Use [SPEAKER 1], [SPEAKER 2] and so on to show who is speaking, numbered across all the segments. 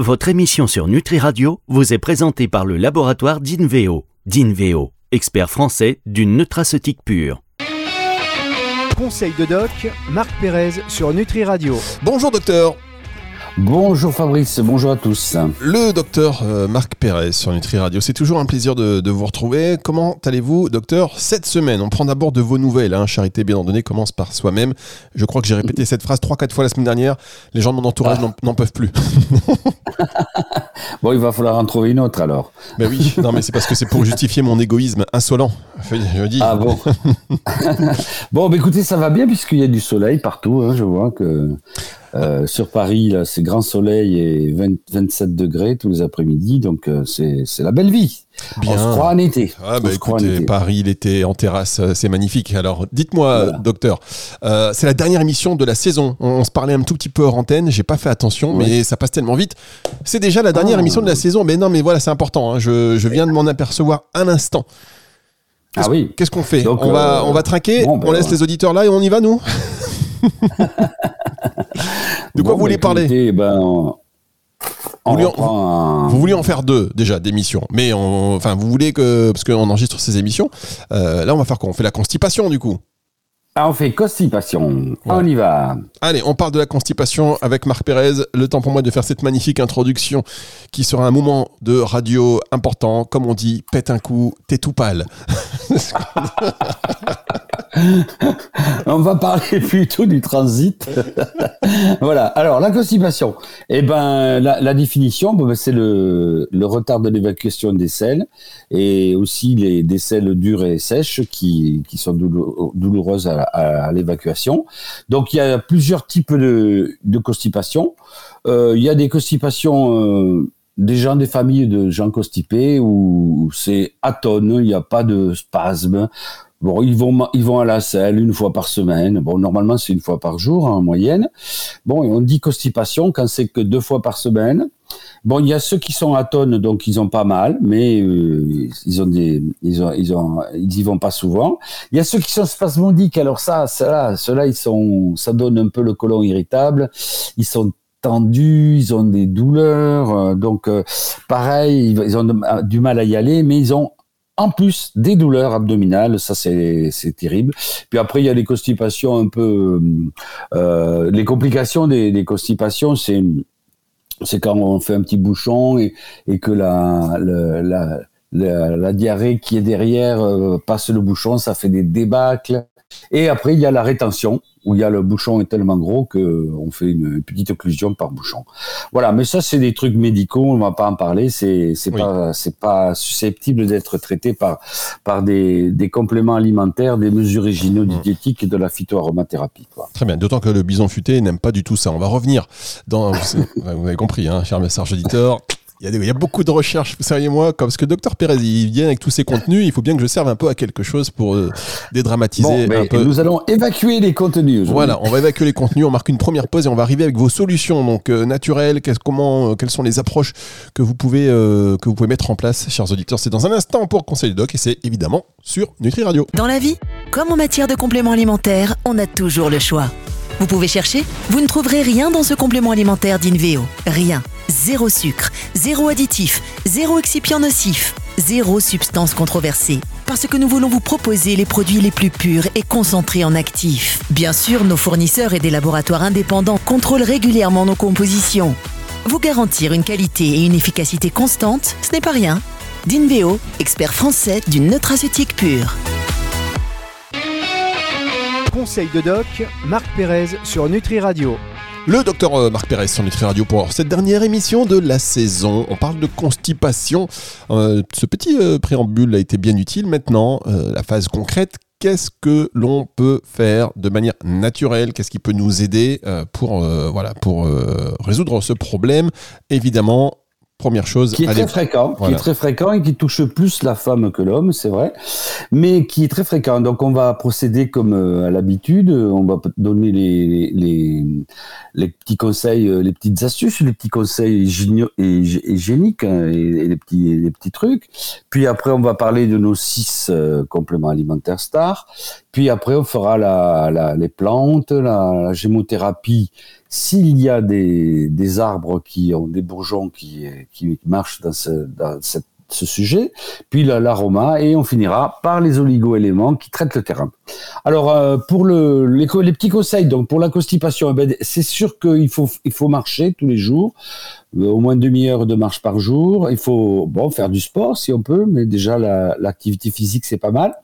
[SPEAKER 1] votre émission sur Nutri Radio vous est présentée par le laboratoire d'Inveo. D'Inveo, expert français d'une nutraceutique pure.
[SPEAKER 2] Conseil de doc, Marc Pérez sur Nutri Radio.
[SPEAKER 3] Bonjour docteur.
[SPEAKER 4] Bonjour Fabrice, bonjour à tous.
[SPEAKER 3] Le docteur euh, Marc Pérez sur Nutri Radio, c'est toujours un plaisir de, vous retrouver. Comment allez-vous docteur cette semaine? On prend d'abord de vos nouvelles, hein. charité bien ordonnée commence par soi-même. Je crois que j'ai répété cette phrase 3-4 fois la semaine dernière, les gens de mon entourage ah. n'en peuvent plus.
[SPEAKER 4] bon, il va falloir en trouver une autre alors.
[SPEAKER 3] Mais oui, non mais c'est parce que c'est pour justifier mon égoïsme insolent, je dis.
[SPEAKER 4] Ah bon? Bon, bah, écoutez, ça va bien puisqu'il y a du soleil partout, hein. je vois que... Euh, sur Paris, là, c'est grand soleil et 27 degrés tous les après-midi, donc euh, c'est la belle vie. On se croit en été.
[SPEAKER 3] Ah, bah, écoutez, Paris, l'été en terrasse, euh, c'est magnifique. Alors, dites-moi, docteur, c'est la dernière émission de la saison. On, se parlait un tout petit peu hors antenne, j'ai pas fait attention, mais ça passe tellement vite. C'est déjà la dernière ah. émission de la saison, mais non, mais voilà, c'est important. Hein. Je, je, viens de m'en apercevoir un instant.
[SPEAKER 4] Ah oui.
[SPEAKER 3] Qu'est-ce qu'on fait? On, va, on va trinquer, ben on laisse les auditeurs là et on y va, nous? De quoi vous voulez parler
[SPEAKER 4] ben,
[SPEAKER 3] vous, vouliez en, faire deux déjà d'émissions, mais enfin vous voulez que parce qu'on enregistre ces émissions, euh, là on va faire quoi? On fait la constipation du coup?
[SPEAKER 4] Ah, on fait constipation. On y va.
[SPEAKER 3] Allez, on parle de la constipation avec Marc Pérez. Le temps pour moi de faire cette magnifique introduction qui sera un moment de radio important. Comme on dit, pète un coup, t'es tout pâle.
[SPEAKER 4] on va parler plutôt du transit. voilà. Alors, la constipation. Eh ben, la, définition, ben, c'est le, retard de l'évacuation des selles et aussi les, des selles dures et sèches qui, sont douloureuses à, l'évacuation. Donc, il y a plusieurs types de, constipation. Euh, il y a des constipations euh, des gens des familles de gens constipés où c'est atone, il n'y a pas de spasme. Bon, ils vont, ils vont à la selle une fois par semaine. Bon, normalement, c'est une fois par jour en moyenne. Bon, et on dit constipation quand c'est que deux fois par semaine. Bon, il y a ceux qui sont atones, donc ils ont pas mal, mais euh, ils ont des, ils ont, ils ont, ils y vont pas souvent. Il y a ceux qui sont spasmodiques. Alors ça, ceux-là, ceux-là, ils sont, ça donne un peu le côlon irritable. Ils sont tendus, ils ont des douleurs, euh, donc euh, pareil, ils ont du mal à y aller, mais ils ont en plus des douleurs abdominales, ça c'est terrible. Puis après il y a les constipations un peu, euh, les complications des, des constipations, c'est c'est quand on fait un petit bouchon et, et que la, la, la, la, diarrhée qui est derrière euh, passe le bouchon, ça fait des débâcles. Et après, il y a la rétention, où il y a le bouchon est tellement gros qu'on fait une petite occlusion par bouchon. Voilà, mais ça, c'est des trucs médicaux, on ne va pas en parler, c'est c'est pas c'est pas susceptible d'être traité par par des, des compléments alimentaires, des mesures hygiéno-diététiques et de la phytoaromathérapie. Quoi.
[SPEAKER 3] Très bien, d'autant que le bison futé n'aime pas du tout ça. On va revenir dans... vous avez compris, hein, cher message auditeur, il y, a, beaucoup de recherches, vous savez moi, parce que Docteur Pérez, il vient avec tous ses contenus, il faut bien que je serve un peu à quelque chose pour euh, dédramatiser un peu.
[SPEAKER 4] Nous allons évacuer les contenus.
[SPEAKER 3] Voilà, on va évacuer les contenus, on marque une première pause et on va arriver avec vos solutions donc euh, naturelles, comment, euh, quelles sont les approches que vous pouvez que vous pouvez mettre en place, chers auditeurs? C'est dans un instant pour Conseil Doc et c'est évidemment sur Nutri Radio.
[SPEAKER 5] Dans la vie, comme en matière de compléments alimentaires, on a toujours le choix. Vous pouvez chercher, vous ne trouverez rien dans ce complément alimentaire d'Inveo. Rien. Zéro sucre, zéro additif, zéro excipient nocif, zéro substance controversée. Parce que nous voulons vous proposer les produits les plus purs et concentrés en actifs. Bien sûr, nos fournisseurs et des laboratoires indépendants contrôlent régulièrement nos compositions. Vous garantir une qualité et une efficacité constante, ce n'est pas rien. D'Inveo, expert français d'une nutraceutique pure.
[SPEAKER 2] Conseil de doc, Marc Pérez sur Nutri Radio.
[SPEAKER 3] Le docteur euh, Marc Pérez sur Nutri Radio pour cette dernière émission de la saison. On parle de constipation. Euh, ce petit euh, préambule a été bien utile. Maintenant, la phase concrète. Qu'est-ce que l'on peut faire de manière naturelle? Qu'est-ce qui peut nous aider pour, voilà, pour résoudre ce problème? Évidemment, première chose.
[SPEAKER 4] Qui est très fréquent, qui est très fréquent et qui touche plus la femme que l'homme, c'est vrai, mais qui est très fréquent. Donc on va procéder comme euh, à l'habitude, on va donner les, les, les, petits conseils, euh, les petites astuces, les petits conseils hygiéniques hein, et, les petits les petits trucs. Puis après on va parler de nos six euh, compléments alimentaires stars. Puis après on fera la, la les plantes, la, la gémothérapie s'il y a des, des, arbres qui ont des bourgeons qui, qui marchent dans, ce, dans ce sujet, puis l'aroma, et on finira par les oligo-éléments qui traitent le terrain. Alors, euh, pour le, les, les, petits conseils, donc pour la constipation, eh ben, c'est sûr qu'il faut, il faut marcher tous les jours, euh, au moins demi-heure de marche par jour. Il faut bon faire du sport si on peut, mais déjà l'activité physique, c'est pas mal.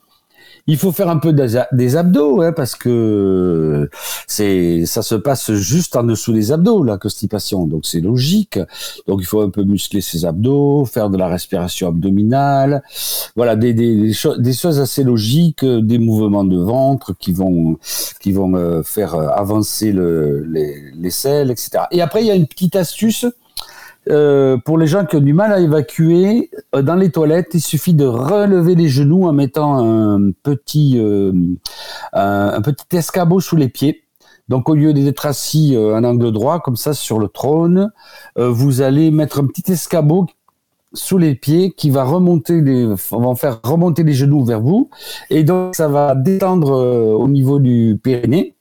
[SPEAKER 4] Il faut faire un peu des abdos, hein, parce que c'est ça se passe juste en dessous des abdos, la constipation. Donc c'est logique. Donc il faut un peu muscler ses abdos, faire de la respiration abdominale. Voilà, des, des, des, choses assez logiques, des mouvements de ventre qui vont, qui vont euh, faire avancer le, les, les selles, etc. Et après, il y a une petite astuce euh, pour les gens qui ont du mal à évacuer, euh, dans les toilettes, il suffit de relever les genoux en mettant un petit, euh, escabeau sous les pieds. Donc au lieu d'être assis en angle droit, comme ça sur le trône, vous allez mettre un petit escabeau sous les pieds qui va remonter les, va faire remonter les genoux vers vous, et donc ça va détendre au niveau du périnée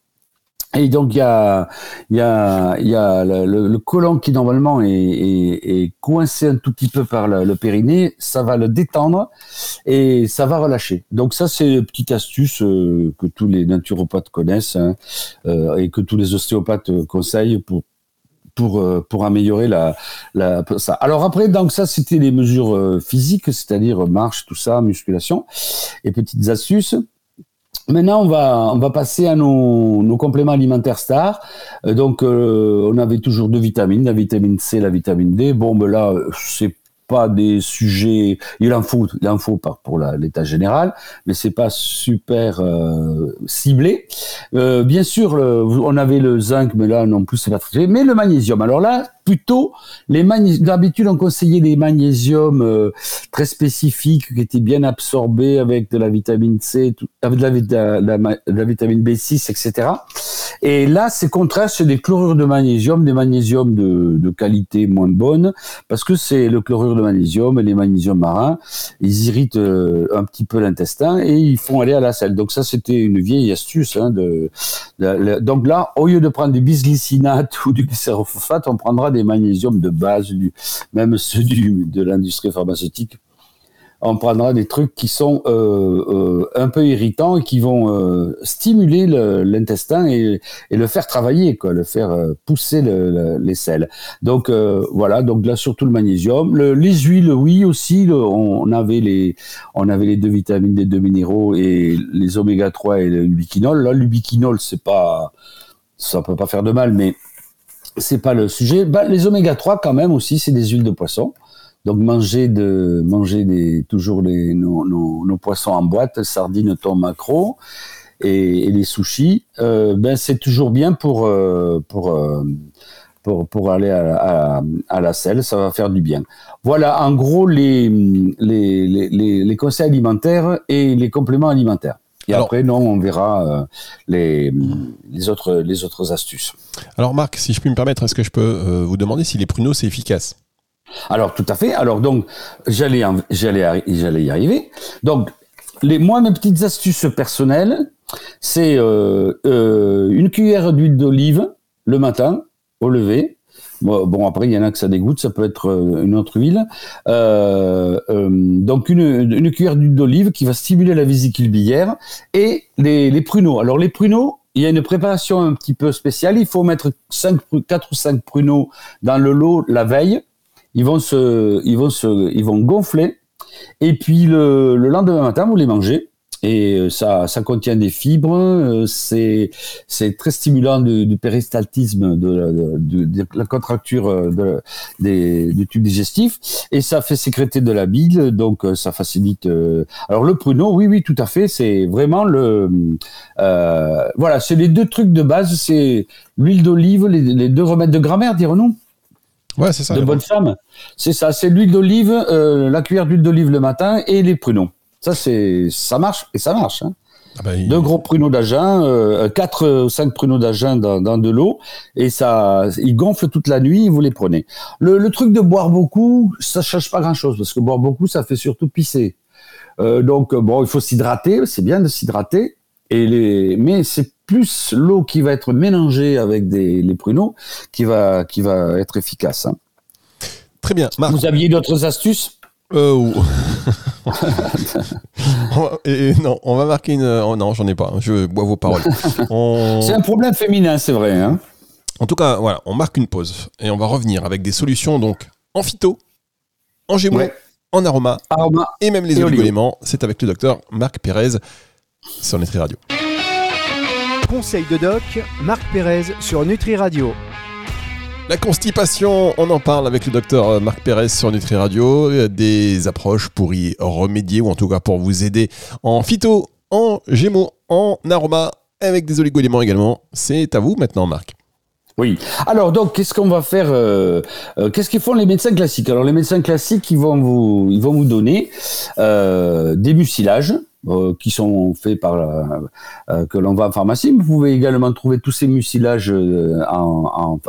[SPEAKER 4] et donc il y a, le, colon qui normalement est, coincé un tout petit peu par le, périnée, ça va le détendre et ça va relâcher. Donc ça c'est une petite astuce euh, que tous les naturopathes connaissent hein, euh, et que tous les ostéopathes conseillent pour euh, améliorer ça. Alors après donc ça c'était les mesures physiques, c'est-à-dire marche, tout ça, musculation et petites astuces. Maintenant, on va, on va passer à nos, nos compléments alimentaires stars. Euh, donc, euh, on avait toujours deux vitamines, la vitamine C, la vitamine D. Bon, ben là, c'est pas des sujets. Il en faut, il en faut pas pour l'état général, mais c'est pas super euh, ciblé. Euh, bien sûr, on avait le zinc, mais là non plus c'est pas très. Mais le magnésium. Alors là, plutôt les. D'habitude, on conseillait des magnésiums euh, très spécifiques qui étaient bien absorbés avec de la vitamine C, avec de la, vitamine B6, etc. Et là, c'est contraire, c'est des chlorures de magnésium, des magnésiums de, qualité moins bonne, parce que c'est le chlorure de magnésium et les magnésiums marins, ils irritent euh, un petit peu l'intestin et ils font aller à la selle. Donc ça, c'était une vieille astuce. Hein, de, de, donc là, au lieu de prendre du bisglycinate ou du glycérophosphate, on prendra des magnésiums de base, du, même ceux de l'industrie pharmaceutique on prendra des trucs qui sont euh, euh, un peu irritants et qui vont euh, stimuler l'intestin et, le faire travailler, quoi, le faire pousser les selles. Donc voilà, donc là surtout le magnésium, les huiles, oui aussi, on, avait les, deux vitamines, les deux minéraux et les oméga 3 et l'ubiquinol. Là, l'ubiquinol, c'est pas, ça peut pas faire de mal, mais c'est pas le sujet. Bah, les oméga 3 quand même aussi, c'est des huiles de poisson. Donc manger de manger des toujours les nos, nos, poissons en boîte, sardines, thon, maquereau et, les sushis, euh, ben c'est toujours bien pour euh, pour, euh, pour pour aller à, à, la selle, ça va faire du bien. Voilà en gros les les, les, les conseils alimentaires et les compléments alimentaires. Et après, non, on verra les, les, autres, les autres astuces.
[SPEAKER 3] Alors, Marc, si je puis me permettre, est-ce que je peux vous demander si les pruneaux, c'est efficace?
[SPEAKER 4] Alors tout à fait. Alors donc j'allais y arriver. Donc les moi mes petites astuces personnelles, c'est euh, euh, une cuillère d'huile d'olive le matin au lever. Bon, après il y en a que ça dégoûte, ça peut être euh, une autre huile. donc une, une cuillère d'huile d'olive qui va stimuler la vésicule biliaire et les, les pruneaux. Alors les pruneaux, il y a une préparation un petit peu spéciale. Il faut mettre 5, 4 ou 5 pruneaux dans le lot la veille ils vont se, ils vont se, ils vont gonfler. Et puis le, le lendemain matin, vous les mangez. Et euh, ça, ça contient des fibres, euh, c'est, c'est très stimulant du, du péristaltisme, de, de, de, la contracture euh, de, des, du tube digestif, et ça fait sécréter de la bile, donc ça facilite. Alors le pruneau, oui, oui, tout à fait, c'est vraiment le, euh, voilà, c'est les deux trucs de base, c'est l'huile d'olive, les, les deux remèdes de grammaire, dirons-nous.
[SPEAKER 3] Ouais, c'est ça.
[SPEAKER 4] De bonne femme. C'est ça. C'est l'huile d'olive, euh, la cuillère d'huile d'olive le matin et les pruneaux. Ça, c'est, ça marche et ça marche. Hein. Ah ben, Deux gros pruneaux d'agin, euh, quatre ou cinq pruneaux d'agin dans, dans, de l'eau et ça, ils gonflent toute la nuit. Vous les prenez. Le, le truc de boire beaucoup, ça change pas grand chose parce que boire beaucoup, ça fait surtout pisser. Euh, donc bon, il faut s'hydrater. C'est bien de s'hydrater. Et les, mais c'est plus l'eau qui va être mélangée avec des, les pruneaux qui va, qui va être efficace. hein.
[SPEAKER 3] Très bien. Marc,
[SPEAKER 4] Vous aviez d'autres astuces?
[SPEAKER 3] Euh, ou- On va- et- et non, on va marquer une. oh non, j'en ai pas. Je bois vos paroles. On-
[SPEAKER 4] C'est un problème féminin, c'est vrai. Hein
[SPEAKER 3] En tout cas, voilà, on marque une pause et on va revenir avec des solutions donc en phyto, en gémeaux,
[SPEAKER 4] Ouais.
[SPEAKER 3] en aroma
[SPEAKER 4] Aroma.
[SPEAKER 3] et même les oligo-éléments. C'est avec le docteur Marc Pérez sur Nutri Radio.
[SPEAKER 2] Conseil de doc, Marc Pérez sur Nutri Radio.
[SPEAKER 3] La constipation, on en parle avec le docteur euh, Marc Pérez sur Nutri Radio. Des approches pour y remédier ou en tout cas pour vous aider en phyto, en gémeaux, en aroma avec des oligo-éléments également. C'est à vous maintenant, Marc.
[SPEAKER 4] Oui. Alors donc, qu'est-ce qu'on va faire euh, euh, Qu'est-ce qu'ils font les médecins classiques? Alors les médecins classiques, ils vont vous, ils vont vous donner euh, des mucilages. Euh, qui sont faits par euh, que l'on va en pharmacie. Vous pouvez également trouver tous ces mucilages euh, en,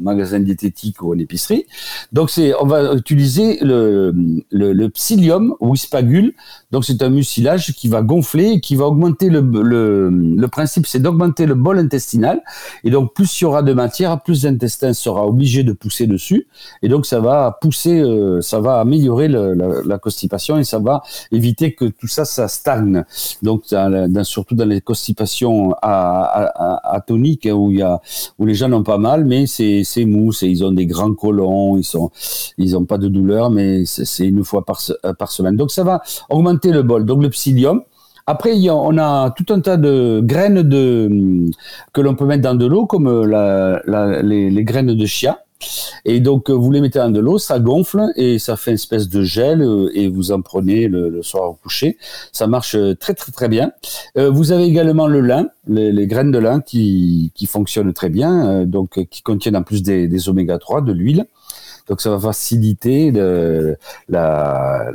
[SPEAKER 4] magasin diététique ou en épicerie. Donc c'est, on va utiliser le, le, psyllium ou spagule. Donc c'est un mucilage qui va gonfler et qui va augmenter le, le, principe, c'est d'augmenter le bol intestinal. Et donc, plus il y aura de matière, plus l'intestin sera obligé de pousser dessus. Et donc, ça va pousser, euh, ça va améliorer la constipation et ça va éviter que tout ça, ça stagne. Donc, surtout dans les constipations atoniques, hein, où, les gens n'ont pas mal, mais c'est mou, ils ont des grands colons, ils sont, ils pas de douleur, mais c'est une fois euh, par semaine. Donc, ça va augmenter le bol. Donc, le psyllium. Après, on a tout un tas de graines que l'on peut mettre dans de l'eau, comme euh, les, les graines de chia. Et donc, euh, vous les mettez dans de l'eau, ça gonfle et ça fait une espèce de gel euh, et vous en prenez le, soir au coucher. Ça marche euh, très, très, très bien. Vous avez également le lin, les, graines de lin qui, qui fonctionnent très bien, donc qui contiennent en plus des, des oméga 3, de l'huile. Donc ça va faciliter le, la,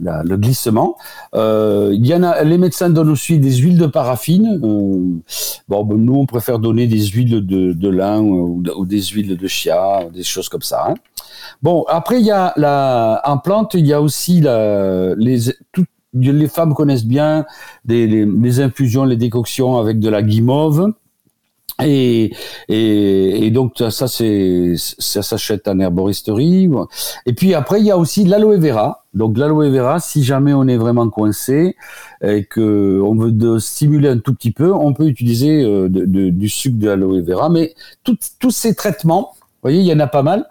[SPEAKER 4] la- le glissement. Euh, Il y en a, les médecins donnent aussi des huiles de paraffine. Euh, bon, ben, nous on préfère donner des huiles de, de lin ou, ou des huiles de chia, des choses comme ça. hein. Bon, après il y a la, en plante, il y a aussi la, les les femmes connaissent bien les, les infusions, les décoctions avec de la guimauve. Et, donc ça, ça, s'achète en herboristerie. Et puis après il y a aussi l'aloe vera. Donc l'aloe vera, si jamais on est vraiment coincé et que on veut stimuler un tout petit peu, on peut utiliser euh, du sucre de l'aloe vera. Mais tous ces traitements, vous voyez, il y en a pas mal.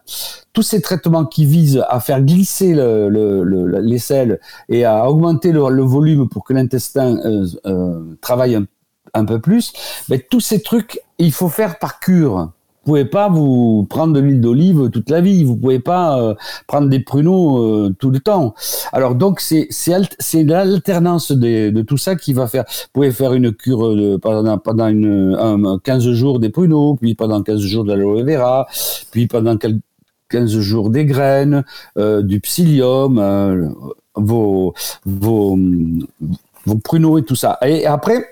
[SPEAKER 4] Tous ces traitements qui visent à faire glisser le, le- le- les selles et à augmenter le, volume pour que l'intestin euh, euh, travaille un, un peu plus, mais tous ces trucs, il faut faire par cure. Vous pouvez pas vous prendre de l'huile d'olive toute la vie. Vous pouvez pas euh, prendre des pruneaux euh, tout le temps. Alors donc c'est c'est alt- c'est l'alternance de, de tout ça qui va faire. Vous pouvez faire une cure de, pendant pendant une un- 15 jours des pruneaux, puis pendant 15 jours de l'aloe vera, puis pendant quel- 15 jours des graines, euh, du psyllium, euh, vos vos vos pruneaux et tout ça. Et après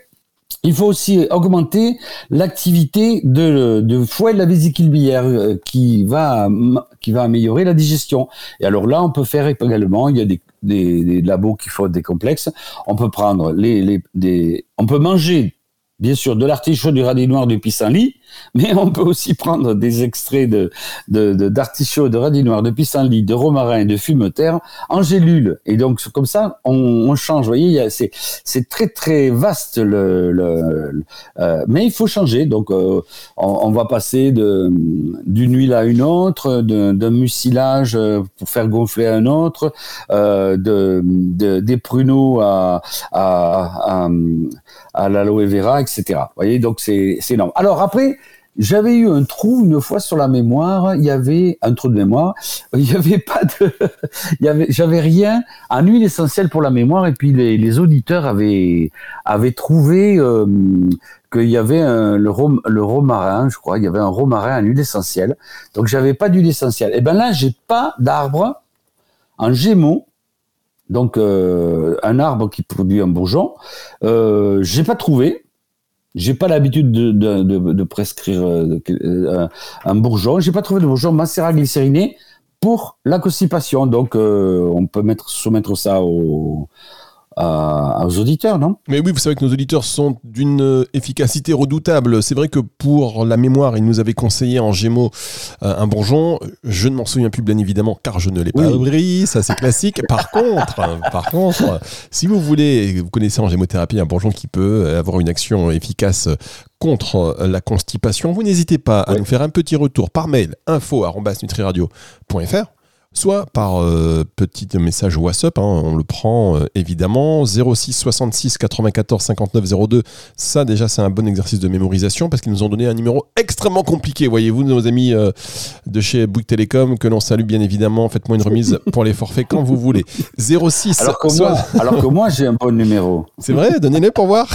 [SPEAKER 4] il faut aussi augmenter l'activité de, de foie de la vésicule biliaire euh, qui va qui va améliorer la digestion. Et alors là, on peut faire également, il y a des, des, des labos qui font des complexes. On peut prendre les, les des, on peut manger bien sûr de l'artichaut, du radis noir, du pissenlit, mais on peut aussi prendre des extraits de de de- d'artichaut, de, radis noir, de pissenlit, de romarin de fumeterre en gélule. Et donc comme ça, on, change. Vous voyez, c'est très très vaste le, euh, mais il faut changer. Donc euh, on, va passer de d'une huile à une autre, de- d'un mucilage euh, pour faire gonfler un autre, de, de- des pruneaux à à, à, à l'aloe vera, etc. Vous voyez, donc c'est énorme. Alors après. J'avais eu un trou une fois sur la mémoire. Il y avait un trou de mémoire. Il n'y avait pas de, j'avais rien en huile essentielle pour la mémoire. Et puis les, auditeurs avaient trouvé euh, qu'il y avait le, rom, le romarin, je crois. Il y avait un romarin en huile essentielle. Donc j'avais pas d'huile essentielle. Et ben là, j'ai pas d'arbre en gémeaux. Donc euh, un arbre qui produit un bourgeon. Euh, j'ai pas trouvé. J'ai pas l'habitude de, de, de, de prescrire euh, euh, un, bourgeon. J'ai pas trouvé de bourgeon macérat glycériné pour la constipation. Donc, euh, on peut mettre, soumettre ça au, aux auditeurs, non?
[SPEAKER 3] Mais oui, vous savez que nos auditeurs sont d'une euh, efficacité redoutable. C'est vrai que pour la mémoire, ils nous avaient conseillé en Gémeaux euh, un bourgeon. Je ne m'en souviens plus, bien évidemment, car je ne l'ai pas oui. Ça, c'est classique. Par contre, par contre, si vous voulez, vous connaissez en gémothérapie un bourgeon qui peut avoir une action efficace contre la constipation, vous n'hésitez pas à nous faire un petit retour par mail info@nutriradio.fr soit par euh, petit message WhatsApp, hein, on le prend euh, évidemment, 06 66 94 59 02, ça déjà c'est un bon exercice de mémorisation parce qu'ils nous ont donné un numéro extrêmement compliqué, voyez-vous, nos amis euh, de chez Bouygues Télécom, que l'on salue bien évidemment, faiitez moi une remise pour les forfaits quand vous voulez. 06...
[SPEAKER 4] Alors que moi, alors que moi j'ai un bon numéro.
[SPEAKER 3] C'est vrai, donnez-le pour voir.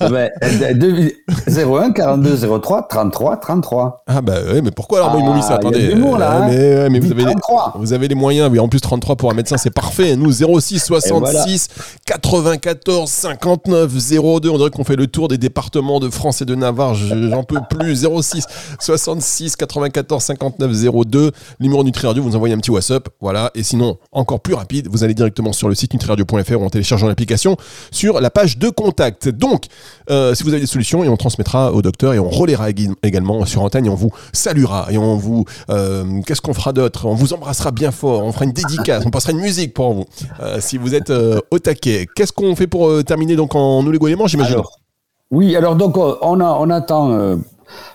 [SPEAKER 4] 01 42 03 33 33.
[SPEAKER 3] Ah bah oui, mais pourquoi? Alors moi ils m'ont mis ça
[SPEAKER 4] ah,
[SPEAKER 3] Attendez.
[SPEAKER 4] là, hein. mais,
[SPEAKER 3] mais vous avez 33 vous avez les moyens. Oui, en plus, 33 pour un médecin, c'est parfait. Nous, 06 66 94 59 02. On dirait qu'on fait le tour des départements de France et de Navarre. J'en peux plus. 06 66 94 59 02. Numéro NutriRadio, vous nous envoyez un petit WhatsApp. Voilà. Et sinon, encore plus rapide, vous allez directement sur le site nutriradio.fr ou en téléchargeant l'application sur la page de contact. Donc, euh, si vous avez des solutions, et on transmettra au docteur et on relaiera également sur antenne et on vous saluera et on vous. Euh, qu'est-ce qu'on fera d'autre? On vous embrassera bien fort. On fera une dédicace, on passera une musique pour vous. Euh, si vous êtes euh, au taquet. Qu'est-ce qu'on fait pour euh, terminer donc en oligo-éléments, j'imagine
[SPEAKER 4] Oui, alors donc on, a, on attend.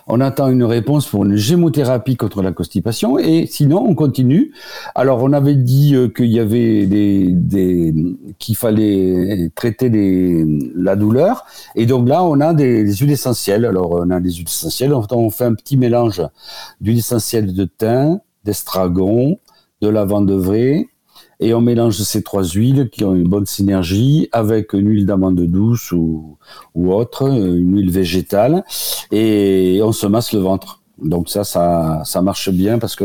[SPEAKER 4] on attend une réponse pour une gémothérapie contre la constipation et sinon on continue. Alors on avait dit qu'il y avait des, des qu'il fallait traiter des, la douleur et donc là on a des, huiles essentielles. Alors on a des huiles essentielles. On, fait un petit mélange d'huile essentielle de thym, d'estragon, de lavande vraie, et on mélange ces trois huiles qui ont une bonne synergie avec une huile d'amande douce ou, ou autre, une huile végétale, et on se masse le ventre. Donc ça, ça, ça marche bien parce que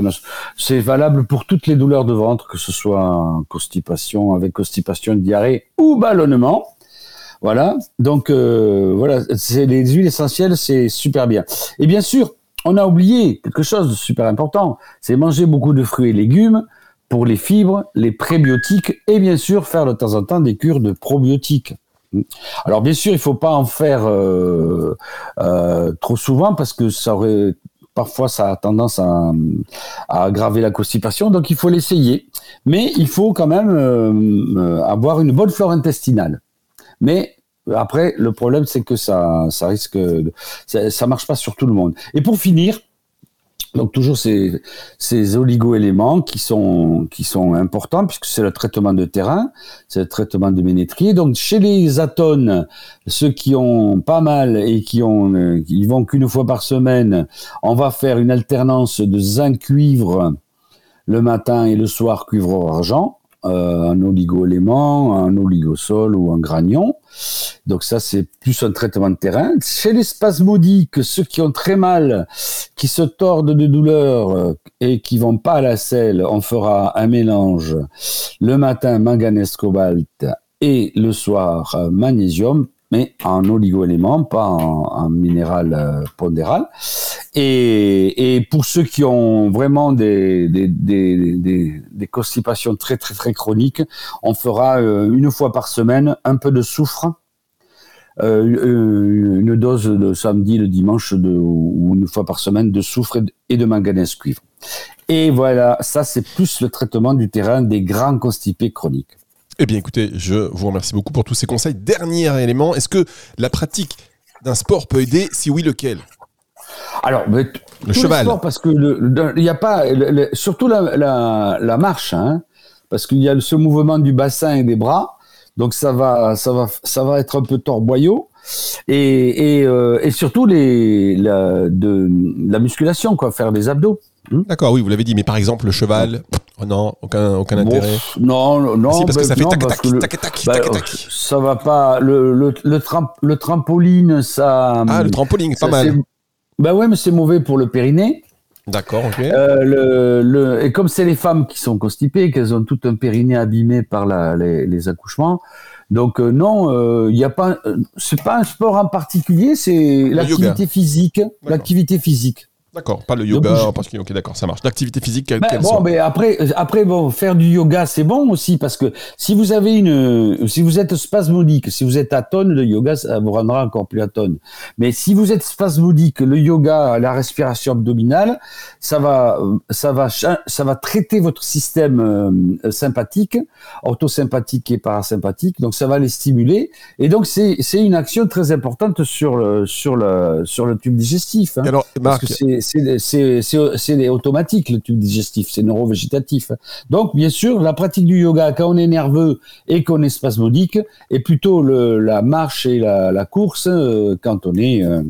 [SPEAKER 4] c'est valable pour toutes les douleurs de ventre, que ce soit constipation, avec constipation, diarrhée ou ballonnement. Voilà. Donc euh, voilà, c'est les huiles essentielles, c'est super bien. Et bien sûr, on a oublié quelque chose de super important, c'est manger beaucoup de fruits et légumes pour les fibres, les prébiotiques et bien sûr faire de temps en temps des cures de probiotiques. Alors bien sûr, il faut pas en faire euh, euh, trop souvent parce que ça aurait parfois ça a tendance à, aggraver la constipation, donc il faut l'essayer. Mais il faut quand même euh, avoir une bonne flore intestinale. Mais après, le problème, c'est que ça, ça risque, ça, ça marche pas sur tout le monde. Et pour finir, donc toujours ces, ces oligo-éléments qui sont, qui sont importants puisque c'est le traitement de terrain, c'est le traitement de ménétrier. Donc chez les atones, ceux qui ont pas mal et qui ont, euh, ils vont qu'une fois par semaine, on va faire une alternance de zinc cuivre le matin et le soir cuivre argent. Euh, un oligo-élément, un oligosol ou un granion. Donc ça, c'est plus un traitement de terrain. Chez les spasmodiques, ceux qui ont très mal, qui se tordent de douleur euh, et qui vont pas à la selle, on fera un mélange le matin manganèse cobalt et le soir euh, magnésium mais en oligo-élément, pas en, minéral euh, pondéral. Et, pour ceux qui ont vraiment des, des, des, constipations très très très chroniques, on fera une fois par semaine un peu de soufre, euh, une dose de samedi, le dimanche, de, ou une fois par semaine de soufre et de manganèse cuivre. Et voilà, ça c'est plus le traitement du terrain des grands constipés chroniques.
[SPEAKER 3] Eh bien, écoutez, je vous remercie beaucoup pour tous ces conseils. Dernier élément, est-ce que la pratique d'un sport peut aider? Si oui, lequel?
[SPEAKER 4] Alors, le cheval. parce que il n'y a pas, surtout la, la, marche, hein, parce qu'il y a ce mouvement du bassin et des bras, donc ça va, ça va, ça va être un peu torboyau, et, et, euh, et surtout les, la, de, la musculation, quoi, faire des abdos.
[SPEAKER 3] Hmm D'accord, oui, vous l'avez dit, mais par exemple, le cheval, oh non, aucun, aucun intérêt.
[SPEAKER 4] Non, non,
[SPEAKER 3] si, parce que ça fait tac, tac, tac, tac, tac, tac,
[SPEAKER 4] Ça va pas. Le, le, le, le trampoline, ça.
[SPEAKER 3] Ah, le trampoline, pas mal.
[SPEAKER 4] Bah ouais, mais c'est mauvais pour le périnée.
[SPEAKER 3] D'accord, ok.
[SPEAKER 4] Euh, le, le, et comme c'est les femmes qui sont constipées, qu'elles ont tout un périnée abîmé par la, les, les accouchements, donc euh, non, il euh, a pas, c'est pas un sport en particulier, c'est l'activité physique, l'activité physique.
[SPEAKER 3] D'accord, pas le yoga, parce que ok, d'accord, ça marche. L'activité physique, quelle
[SPEAKER 4] Ben,
[SPEAKER 3] qu'elle
[SPEAKER 4] bon, mais après, après, bon, faire du yoga, c'est bon aussi parce que si vous avez une, si vous êtes spasmodique, si vous êtes atone, le yoga, ça vous rendra encore plus atone. Mais si vous êtes spasmodique, le yoga, la respiration abdominale, ça va, euh, ça va, ça va traiter votre système euh, sympathique, orthosympathique et parasympathique. Donc, ça va les stimuler. Et donc, c'est, c'est une action très importante sur le, sur le, sur le tube digestif. hein.
[SPEAKER 3] Alors,
[SPEAKER 4] Parce
[SPEAKER 3] Marc,
[SPEAKER 4] que c'est- c'est automatique le tube digestif, c'est neurovégétatif. Donc bien sûr, la pratique du yoga quand on est nerveux et qu'on est spasmodique, est plutôt le, la marche et la, la course euh, quand on est euh,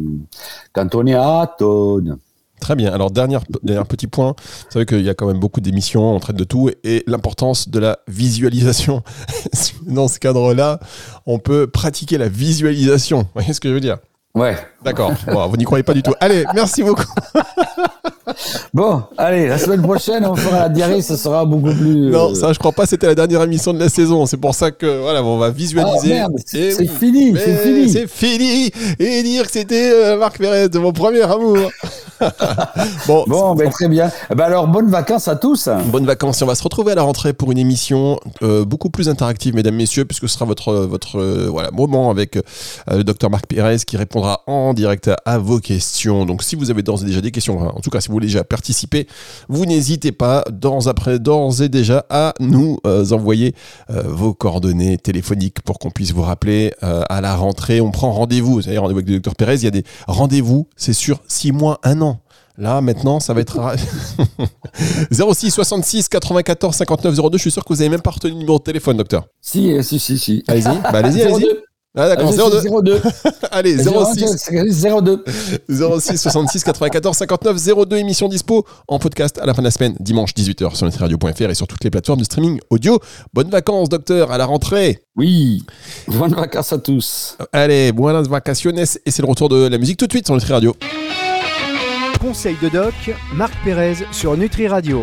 [SPEAKER 4] quand on est atone.
[SPEAKER 3] Très bien. Alors, dernier, dernier petit point. Vous savez qu'il y a quand même beaucoup d'émissions, on traite de tout, et l'importance de la visualisation. Dans ce cadre-là, on peut pratiquer la visualisation. Vous voyez ce que je veux dire?
[SPEAKER 4] Ouais.
[SPEAKER 3] D'accord. Bon, vous n'y croyez pas du tout. Allez, merci beaucoup.
[SPEAKER 4] Bon, allez, la semaine prochaine on fera la diarrhée, ça sera beaucoup plus.
[SPEAKER 3] Non,
[SPEAKER 4] euh,
[SPEAKER 3] ça, je crois pas, c'était la dernière émission de la saison. C'est pour ça que, voilà, on va
[SPEAKER 4] ah,
[SPEAKER 3] visualiser.
[SPEAKER 4] merde,
[SPEAKER 3] Et
[SPEAKER 4] c'est fini, c'est fini.
[SPEAKER 3] C'est fini. Et dire que c'était euh, Marc Pérez de mon premier amour. bon,
[SPEAKER 4] Bon, ben très bien. Eh Ben alors bonnes vacances à tous.
[SPEAKER 3] Bonnes vacances. Et on va se retrouver à la rentrée pour une émission euh, beaucoup plus interactive, mesdames, messieurs, puisque ce sera votre, votre euh, voilà, moment avec euh, le docteur Marc Pérez qui répondra en direct à, à vos questions. Donc, si vous avez d'ores et déjà des questions, en tout cas, si vous voulez déjà participer, vous n'hésitez pas d'ores et déjà à nous euh, envoyer euh, vos coordonnées téléphoniques pour qu'on puisse vous rappeler euh, à la rentrée. On prend rendez-vous. Vous savez, rendez-vous avec le docteur Pérez. Il y a des rendez-vous, c'est sur six mois, un an. Là, maintenant, ça va être. ra- 06 66 94 59 02. Je suis sûr que vous avez même pas retenu le numéro de téléphone, docteur.
[SPEAKER 4] Si, euh, si, si, si.
[SPEAKER 3] Allez-y, bah, allez-y, allez-y.
[SPEAKER 4] 02.
[SPEAKER 3] Ah, d'accord,
[SPEAKER 4] Ah, je
[SPEAKER 3] 02.
[SPEAKER 4] suis 02.
[SPEAKER 3] Allez, 06
[SPEAKER 4] 02.
[SPEAKER 3] 06 66 94 59 02 émission dispo en podcast à la fin de la semaine dimanche 18h sur nutriradio.fr et sur toutes les plateformes de streaming audio. Bonnes vacances docteur à la rentrée.
[SPEAKER 4] Oui. Bonnes vacances à tous.
[SPEAKER 3] Allez, buenas vacaciones et c'est le retour de la musique tout de suite sur Nutri Radio.
[SPEAKER 2] Conseil de doc, Marc Pérez sur Nutri Radio.